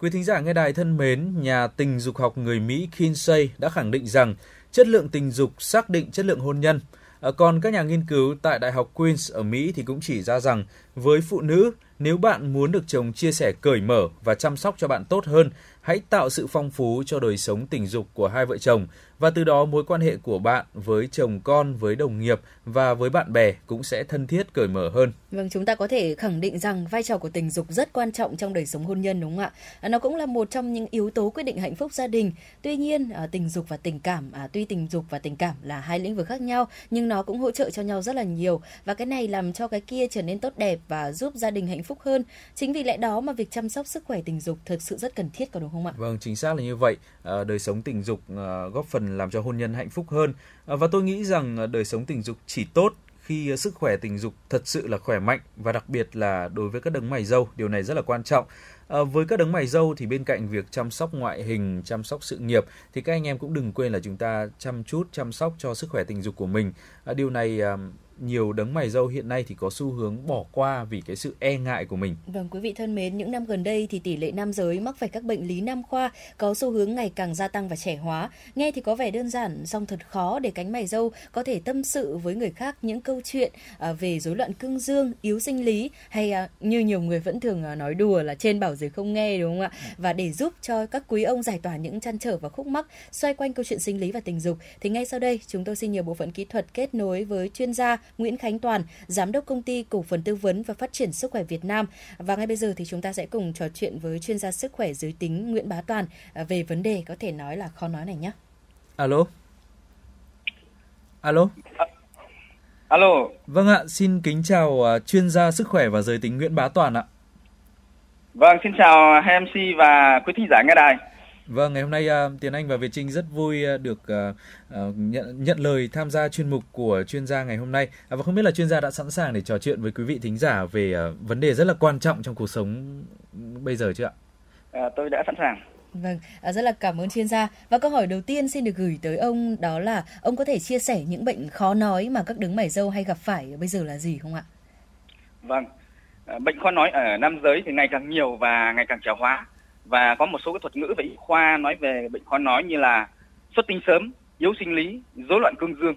Quý thính giả nghe đài thân mến, nhà tình dục học người Mỹ Kinsey đã khẳng định rằng chất lượng tình dục xác định chất lượng hôn nhân. À, còn các nhà nghiên cứu tại Đại học Queens ở Mỹ thì cũng chỉ ra rằng với phụ nữ, nếu bạn muốn được chồng chia sẻ cởi mở và chăm sóc cho bạn tốt hơn, hãy tạo sự phong phú cho đời sống tình dục của hai vợ chồng và từ đó mối quan hệ của bạn với chồng con, với đồng nghiệp và với bạn bè cũng sẽ thân thiết cởi mở hơn. Vâng, chúng ta có thể khẳng định rằng vai trò của tình dục rất quan trọng trong đời sống hôn nhân đúng không ạ? À, nó cũng là một trong những yếu tố quyết định hạnh phúc gia đình. Tuy nhiên, à, tình dục và tình cảm, à, tuy tình dục và tình cảm là hai lĩnh vực khác nhau, nhưng nó cũng hỗ trợ cho nhau rất là nhiều và cái này làm cho cái kia trở nên tốt đẹp và giúp gia đình hạnh phúc hơn. Chính vì lẽ đó mà việc chăm sóc sức khỏe tình dục thực sự rất cần thiết có đúng không ạ? Vâng, chính xác là như vậy. À, đời sống tình dục ờ, góp phần làm cho hôn nhân hạnh phúc hơn à, và tôi nghĩ rằng đời sống tình dục chỉ tốt khi sức khỏe tình dục thật sự là khỏe mạnh và đặc biệt là đối với các đấng mày râu điều này rất là quan trọng À, với các đấng mày râu thì bên cạnh việc chăm sóc ngoại hình, chăm sóc sự nghiệp thì các anh em cũng đừng quên là chúng ta chăm chút chăm sóc cho sức khỏe tình dục của mình. À, điều này à, nhiều đấng mày râu hiện nay thì có xu hướng bỏ qua vì cái sự e ngại của mình. Vâng, quý vị thân mến, những năm gần đây thì tỷ lệ nam giới mắc phải các bệnh lý nam khoa có xu hướng ngày càng gia tăng và trẻ hóa. Nghe thì có vẻ đơn giản, song thật khó để cánh mày râu có thể tâm sự với người khác những câu chuyện à, về rối loạn cương dương, yếu sinh lý hay à, như nhiều người vẫn thường à, nói đùa là trên bảo dưới không nghe đúng không ạ? Và để giúp cho các quý ông giải tỏa những chăn trở và khúc mắc xoay quanh câu chuyện sinh lý và tình dục thì ngay sau đây chúng tôi xin nhờ bộ phận kỹ thuật kết nối với chuyên gia Nguyễn Khánh Toàn, Giám đốc công ty Cổ phần Tư vấn và Phát triển Sức khỏe Việt Nam. Và ngay bây giờ thì chúng ta sẽ cùng trò chuyện với chuyên gia sức khỏe giới tính Nguyễn Bá Toàn à, về vấn đề có thể nói là khó nói này nhé. Alo. Alo. À, alo. Vâng ạ, xin kính chào uh, chuyên gia sức khỏe và giới tính Nguyễn Bá Toàn ạ. Vâng, xin chào hai MC và quý thính giả nghe đài. Vâng, ngày hôm nay uh, Tiến Anh và Việt Trinh rất vui uh, được uh, uh, nhận nhận lời tham gia chuyên mục của chuyên gia ngày hôm nay. À, và không biết là chuyên gia đã sẵn sàng để trò chuyện với quý vị thính giả về uh, vấn đề rất là quan trọng trong cuộc sống bây giờ chưa ạ? À, tôi đã sẵn sàng. Vâng, à, rất là cảm ơn chuyên gia. Và câu hỏi đầu tiên xin được gửi tới ông đó là ông có thể chia sẻ những bệnh khó nói mà các đứng mày dâu hay gặp phải bây giờ là gì không ạ? Vâng, à, bệnh khó nói ở nam giới thì ngày càng nhiều và ngày càng trẻ hóa và có một số cái thuật ngữ về y khoa nói về bệnh khó nói như là xuất tinh sớm, yếu sinh lý, rối loạn cương dương,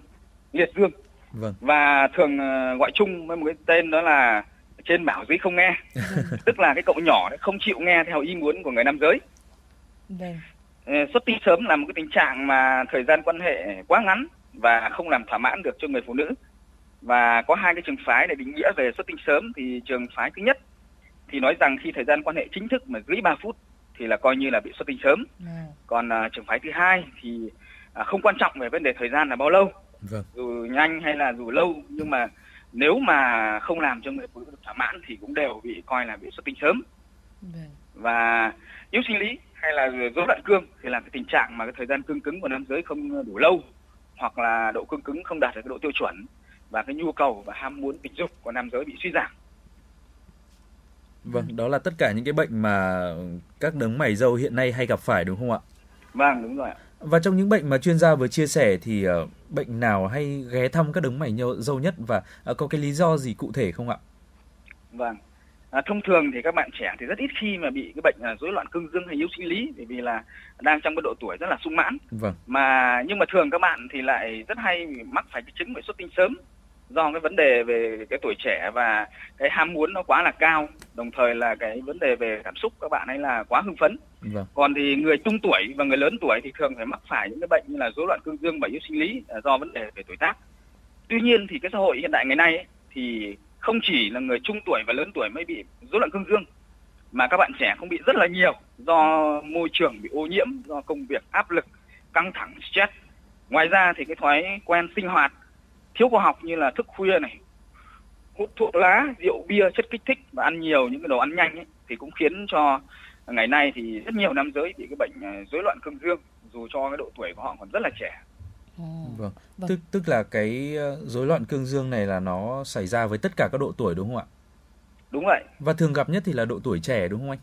liệt dương. Vâng. Và thường uh, gọi chung với một cái tên đó là trên bảo dưới không nghe. Tức là cái cậu nhỏ không chịu nghe theo ý muốn của người nam giới. Vâng. Uh, xuất tinh sớm là một cái tình trạng mà thời gian quan hệ quá ngắn và không làm thỏa mãn được cho người phụ nữ. Và có hai cái trường phái để định nghĩa về xuất tinh sớm thì trường phái thứ nhất thì nói rằng khi thời gian quan hệ chính thức mà dưới 3 phút thì là coi như là bị xuất tinh sớm. À. Còn uh, trường phái thứ hai thì uh, không quan trọng về vấn đề thời gian là bao lâu, vâng. dù nhanh hay là dù lâu nhưng mà nếu mà không làm cho người phụ nữ được thỏa mãn thì cũng đều bị coi là bị xuất tinh sớm. Vâng. Và yếu sinh lý hay là rối loạn cương thì là cái tình trạng mà cái thời gian cương cứng của nam giới không đủ lâu hoặc là độ cương cứng không đạt được cái độ tiêu chuẩn và cái nhu cầu và ham muốn tình dục của nam giới bị suy giảm. Vâng, đó là tất cả những cái bệnh mà các đấng mày râu hiện nay hay gặp phải đúng không ạ? Vâng, đúng rồi ạ. Và trong những bệnh mà chuyên gia vừa chia sẻ thì uh, bệnh nào hay ghé thăm các đấng mày râu nhất và uh, có cái lý do gì cụ thể không ạ? Vâng. À, thông thường thì các bạn trẻ thì rất ít khi mà bị cái bệnh là rối loạn cương dương hay yếu sinh lý bởi vì là đang trong cái độ tuổi rất là sung mãn. Vâng. Mà nhưng mà thường các bạn thì lại rất hay mắc phải cái chứng về xuất tinh sớm do cái vấn đề về cái tuổi trẻ và cái ham muốn nó quá là cao đồng thời là cái vấn đề về cảm xúc các bạn ấy là quá hưng phấn. Vâng. còn thì người trung tuổi và người lớn tuổi thì thường phải mắc phải những cái bệnh như là rối loạn cương dương và yếu sinh lý do vấn đề về tuổi tác. Tuy nhiên thì cái xã hội hiện đại ngày nay ấy, thì không chỉ là người trung tuổi và lớn tuổi mới bị rối loạn cương dương mà các bạn trẻ cũng bị rất là nhiều do môi trường bị ô nhiễm do công việc áp lực căng thẳng stress. Ngoài ra thì cái thói quen sinh hoạt thiếu khoa học như là thức khuya này hút thuốc lá rượu bia chất kích thích và ăn nhiều những cái đồ ăn nhanh ấy, thì cũng khiến cho ngày nay thì rất nhiều nam giới bị cái bệnh à, rối loạn cương dương dù cho cái độ tuổi của họ còn rất là trẻ. Vâng. vâng. Tức tức là cái ờ, rối loạn cương dương này là nó xảy ra với tất cả các độ tuổi đúng không ạ? Đúng vậy. Và thường gặp nhất thì là độ tuổi trẻ đúng không anh?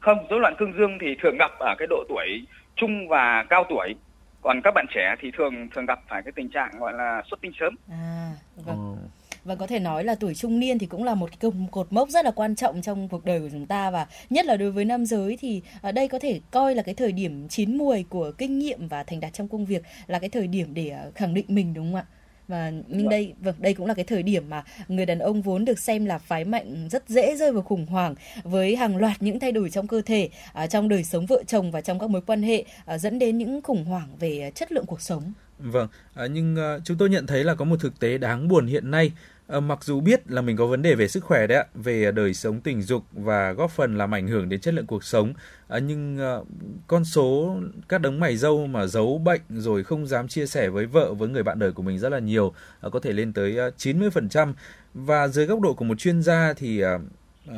Không rối loạn cương dương thì thường gặp ở cái độ tuổi trung và cao tuổi còn các bạn trẻ thì thường thường gặp phải cái tình trạng gọi là xuất tinh sớm. À vâng. Và có thể nói là tuổi trung niên thì cũng là một cái cột mốc rất là quan trọng trong cuộc đời của chúng ta và nhất là đối với nam giới thì ở đây có thể coi là cái thời điểm chín muồi của kinh nghiệm và thành đạt trong công việc là cái thời điểm để ờ, khẳng định mình đúng không ạ? Và nhưng đây vâng đây cũng là cái thời điểm mà người đàn ông vốn được xem là phái mạnh rất dễ rơi vào khủng hoảng với hàng loạt những thay đổi trong cơ thể à, trong đời sống vợ chồng và trong các mối quan hệ à, dẫn đến những khủng hoảng về chất lượng cuộc sống. Vâng à, nhưng à, chúng tôi nhận thấy là có một thực tế đáng buồn hiện nay À, mặc dù biết là mình có vấn đề về sức khỏe đấy ạ, về ờ, đời sống tình dục và góp phần làm ảnh hưởng đến chất lượng cuộc sống, à, nhưng à, con số các đấng mày dâu mà giấu bệnh rồi không dám chia sẻ với vợ với người bạn đời của mình rất là nhiều, à, có thể lên tới à, 90%. Và dưới góc độ của một chuyên gia thì à,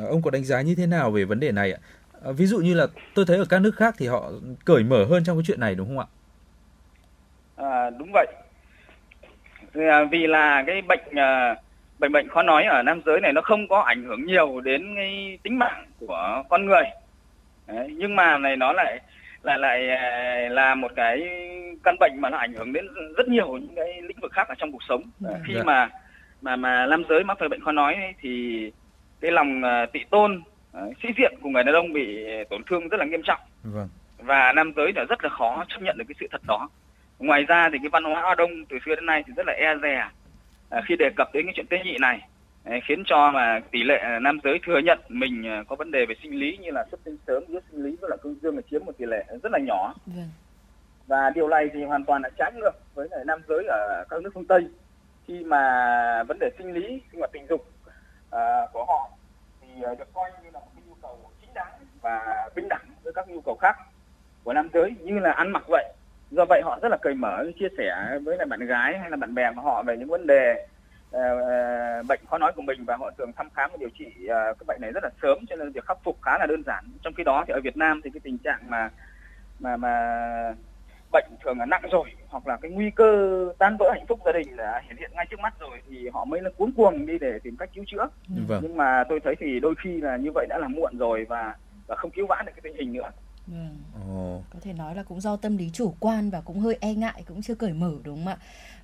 ông có đánh giá như thế nào về vấn đề này ạ? À, ví dụ như là tôi thấy ở các nước khác thì họ cởi mở hơn trong cái chuyện này đúng không ạ? À, đúng vậy. Vì là cái bệnh uh bệnh bệnh khó nói ở nam giới này nó không có ảnh hưởng nhiều đến cái tính mạng của con người. Đấy, nhưng mà này nó lại lại lại à, là một cái căn bệnh mà nó ảnh hưởng đến rất nhiều những cái lĩnh vực khác ở trong cuộc sống. Đấy, khi dạ. mà mà mà nam giới mắc phải bệnh khó nói ấy, thì cái lòng à, tị tôn sĩ diện của người đàn ông bị tổn thương rất là nghiêm trọng. Vâng. và nam giới là rất là khó chấp nhận được cái sự thật đó. Ngoài ra thì cái văn hóa Á Đông từ xưa đến nay thì rất là e dè. À, khi đề cập đến cái chuyện tế nhị này khiến cho mà tỷ lệ nam giới thừa nhận mình à, có vấn đề về sinh lý như là xuất tinh sớm, yếu sinh lý với là cương dương là chiếm một tỷ lệ rất là nhỏ. Vâng. Và điều này thì hoàn toàn là trái ngược với lại nam giới ở các nước phương Tây khi mà vấn đề sinh lý, sinh hoạt tình dục uh, của họ thì được coi như là một cái nhu cầu chính đáng và bình đẳng với các nhu cầu khác của nam giới như là ăn mặc vậy do vậy họ rất là cởi mở chia sẻ với lại bạn gái hay là bạn bè của họ về những vấn đề uh, bệnh khó nói của mình và họ thường thăm khám và điều trị uh, cái bệnh này rất là sớm cho nên việc khắc phục khá là đơn giản. Trong khi đó thì ở Việt Nam thì cái tình trạng mà mà mà bệnh thường là nặng rồi hoặc là cái nguy cơ tan vỡ hạnh phúc gia đình là hiện hiện ngay trước mắt rồi thì họ mới là cuống cuồng đi để tìm cách cứu chữa. Vâng. nhưng mà tôi thấy thì đôi khi là như vậy đã là muộn rồi và và không cứu vãn được cái tình hình nữa Ừ. Oh. Có thể nói là cũng do tâm lý chủ quan và cũng hơi e ngại cũng chưa cởi mở đúng không ạ?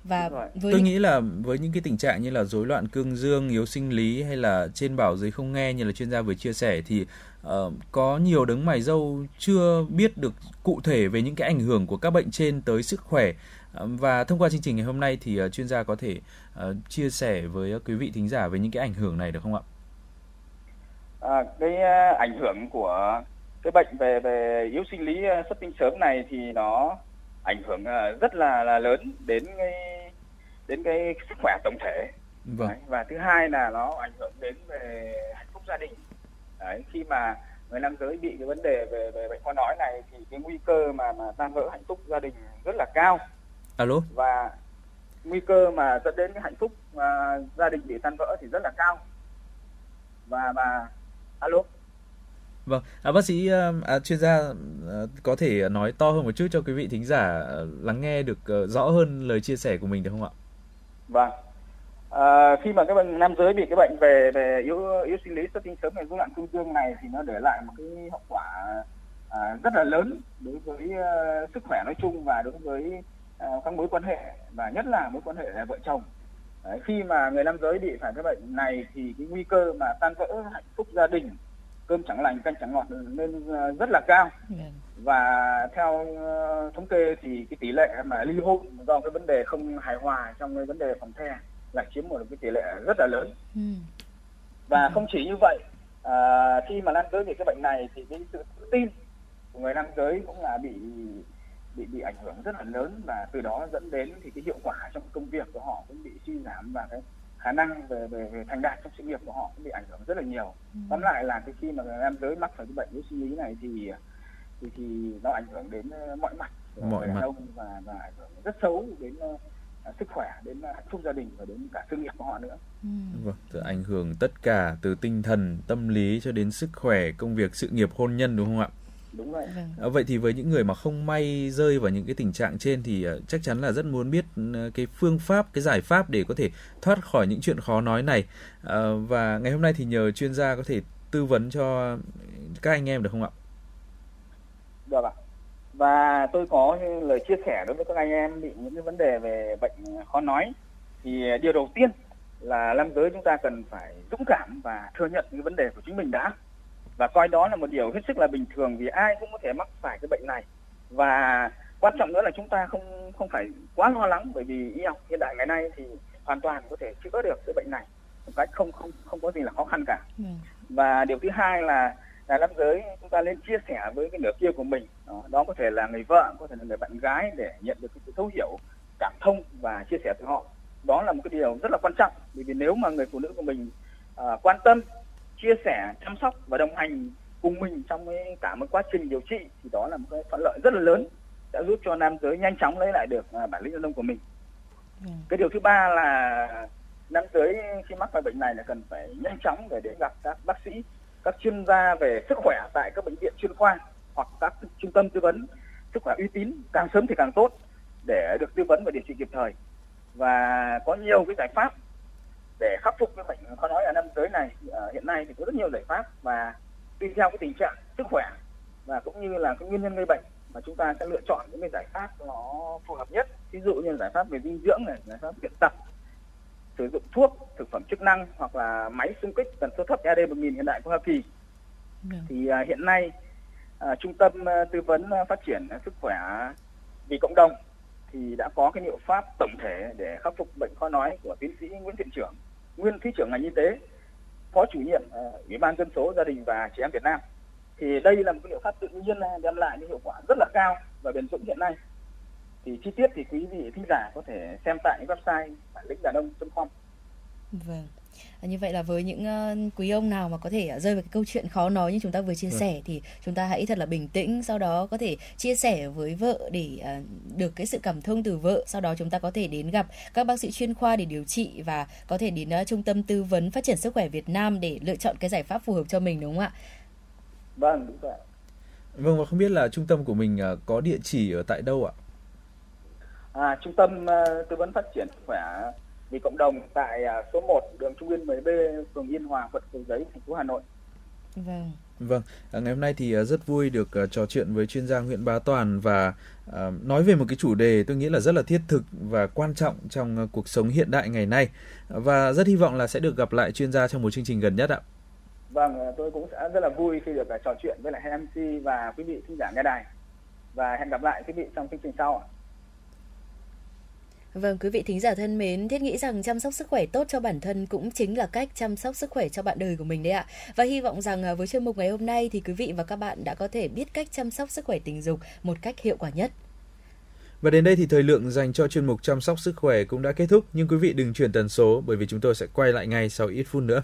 Và với tôi nghĩ là với những cái tình trạng như là rối loạn cương dương, yếu sinh lý hay là trên bảo dưới không nghe như là chuyên gia vừa chia sẻ thì uh, có nhiều đấng mày dâu chưa biết được cụ thể về những cái ảnh hưởng của các bệnh trên tới sức khỏe và thông qua chương trình ngày hôm nay thì uh, chuyên gia có thể uh, chia sẻ với uh, quý vị thính giả về những cái ảnh hưởng này được không ạ? À, cái uh, ảnh hưởng của cái bệnh về về yếu sinh lý ờ, xuất tinh sớm này thì nó ảnh hưởng ờ, rất là là lớn đến cái đến cái sức khỏe tổng thể. Vâng. Đấy, và thứ hai là nó ảnh hưởng đến về hạnh phúc gia đình. Đấy, khi mà người nam giới bị cái vấn đề về về bệnh khó nói này thì cái nguy cơ mà mà tan vỡ hạnh phúc gia đình rất là cao. Alo? Và nguy cơ mà dẫn đến cái hạnh phúc mà gia đình bị tan vỡ thì rất là cao. Và và alo Vâng, à, bác sĩ à, chuyên gia à, có thể nói to hơn một chút cho quý vị thính giả ờ, lắng nghe được à, rõ hơn lời chia sẻ của mình được không ạ? Vâng. À, khi mà các bạn nam giới bị cái bệnh về về yếu yếu sinh lý xuất tinh sớm về rối loạn cương dương này thì nó để lại một cái hậu quả à, rất là lớn đối với uh, sức khỏe nói chung và đối với uh, các mối quan hệ và nhất là mối quan hệ vợ chồng. Đấy, khi mà người nam giới bị phải cái bệnh này thì cái nguy cơ mà tan vỡ hạnh phúc gia đình cơm chẳng lành canh chẳng ngọt nên ờ, rất là cao yeah. và theo ờ, thống kê thì cái tỷ lệ mà ly hôn do cái vấn đề không hài hòa trong cái vấn đề phòng the lại chiếm một cái tỷ lệ rất là lớn ừ. và ừ. không chỉ như vậy à, khi mà nam giới bị cái bệnh này thì cái sự tự tin của người nam giới cũng là bị bị bị ảnh hưởng rất là lớn và từ đó dẫn đến thì cái hiệu quả trong công việc của họ cũng bị suy giảm và cái khả năng về về, về thành đạt trong sự nghiệp của họ cũng bị ảnh hưởng rất là nhiều ừ. tóm lại là cái khi mà nam giới mắc phải cái bệnh yếu sinh lý này thì thì thì nó ảnh hưởng đến ờ, mọi mặt mọi mặt ông và và ảnh hưởng rất xấu đến uh, sức khỏe đến hạnh phúc gia đình và đến cả sự nghiệp của họ nữa. Ừ. Vâng, từ ảnh hưởng tất cả từ tinh thần, tâm lý cho đến sức khỏe, công việc, sự nghiệp, hôn nhân đúng không ạ? Đúng vậy. Vâng. à, vậy thì với những người mà không may rơi vào những cái tình trạng trên thì uh, chắc chắn là rất muốn biết uh, cái phương pháp cái giải pháp để có thể thoát khỏi những chuyện khó nói này. Và ngày hôm nay thì nhờ chuyên gia có thể tư vấn cho các anh em được không ạ? Được ạ. Và tôi có lời chia sẻ đối với các anh em bị những cái vấn đề về bệnh khó nói. Thì điều đầu tiên là nam giới chúng ta cần phải dũng cảm và thừa nhận cái vấn đề của chính mình đã và coi đó là một điều hết sức là bình thường vì ai cũng có thể mắc phải cái bệnh này. Và quan trọng nữa là chúng ta không không phải quá lo lắng bởi vì y học hiện đại ngày nay thì hoàn toàn có thể chữa được cái bệnh này một cách không không không có gì là khó khăn cả. Ừ. và điều thứ hai là là nam giới chúng ta nên chia sẻ với cái nửa kia của mình. Đó, đó có thể là người vợ có thể là người bạn gái để nhận được cái sự thấu hiểu cảm thông và chia sẻ với họ. Đó là một cái điều rất là quan trọng bởi vì nếu mà người phụ nữ của mình uh, quan tâm chia sẻ chăm sóc và đồng hành cùng mình trong cái cả một quá trình điều trị thì đó là một cái thuận lợi rất là lớn sẽ giúp cho nam giới nhanh chóng lấy lại được uh, bản lĩnh đàn ông của mình ừ. cái điều thứ ba là nam giới khi mắc phải bệnh này là cần phải nhanh chóng để đến gặp các bác sĩ các chuyên gia về sức khỏe tại các bệnh viện chuyên khoa hoặc các trung tâm tư vấn sức khỏe uy tín càng sớm thì càng tốt để được tư vấn và điều trị kịp thời và có nhiều cái giải pháp để khắc phục cái bệnh khó nói ở nam giới này à, hiện nay thì có rất nhiều giải pháp và tùy theo cái tình trạng sức khỏe và cũng như là cái nguyên nhân gây bệnh mà chúng ta sẽ lựa chọn những cái giải pháp nó phù hợp nhất ví dụ như giải pháp về dinh dưỡng này giải pháp luyện tập sử dụng thuốc thực phẩm chức năng hoặc là máy xung kích tần số thấp ED 1000 hiện đại của Hoa Kỳ. Vâng. thì uh, hiện nay uh, trung tâm uh, tư vấn uh, phát triển uh, sức khỏe vì cộng đồng thì đã có cái liệu pháp tổng thể để khắc phục bệnh khó nói của tiến sĩ Nguyễn Thiện Trưởng, nguyên thứ trưởng ngành y tế, phó chủ nhiệm ờ, Ủy ban dân số gia đình và trẻ em Việt Nam. Thì đây là một cái liệu pháp tự nhiên ờ, đem lại những hiệu quả rất là cao và bền vững hiện nay. Thì chi tiết thì quý vị thính giả có thể xem tại website bản lĩnh đàn ông.com. Vâng. Như vậy là với những uh, quý ông nào mà có thể rơi vào cái câu chuyện khó nói như chúng ta vừa chia vâng. sẻ thì chúng ta hãy thật là bình tĩnh, sau đó có thể chia sẻ với vợ để uh, được cái sự cảm thông từ vợ, sau đó chúng ta có thể đến gặp các bác sĩ chuyên khoa để điều trị và có thể đến uh, trung tâm tư vấn phát triển sức khỏe Việt Nam để lựa chọn cái giải pháp phù hợp cho mình đúng không ạ? Vâng, đúng rồi. Vâng và không biết là trung tâm của mình uh, có địa chỉ ở tại đâu ạ? À, trung tâm uh, tư vấn phát triển sức khỏe vì cộng đồng tại à, số 1 đường Trung Yên 10B, phường Yên Hòa, quận Cầu Giấy, thành phố Hà Nội. Vâng. Vâng, à, ngày hôm nay thì à, rất vui được trò chuyện với chuyên gia Nguyễn Bá Toàn và nói về một cái chủ đề tôi nghĩ là rất là thiết thực và quan trọng trong cuộc sống hiện đại ngày nay và rất hy vọng là sẽ được gặp lại chuyên gia trong một chương trình gần nhất ạ. Vâng, tôi cũng sẽ rất là vui khi được trò chuyện với lại hai MC và quý vị thính giả nghe đài và hẹn gặp lại quý vị trong chương trình sau ạ. Vâng, quý vị thính giả thân mến, thiết nghĩ rằng chăm sóc sức khỏe tốt cho bản thân cũng chính là cách chăm sóc sức khỏe cho bạn đời của mình đấy ạ. Và hy vọng rằng à, với chuyên mục ngày hôm nay thì quý vị và các bạn đã có thể biết cách chăm sóc sức khỏe tình dục một cách hiệu quả nhất. Và đến đây thì thời lượng dành cho chuyên mục chăm sóc sức khỏe cũng đã kết thúc, nhưng quý vị đừng chuyển tần số bởi vì chúng tôi sẽ quay lại ngay sau ít phút nữa.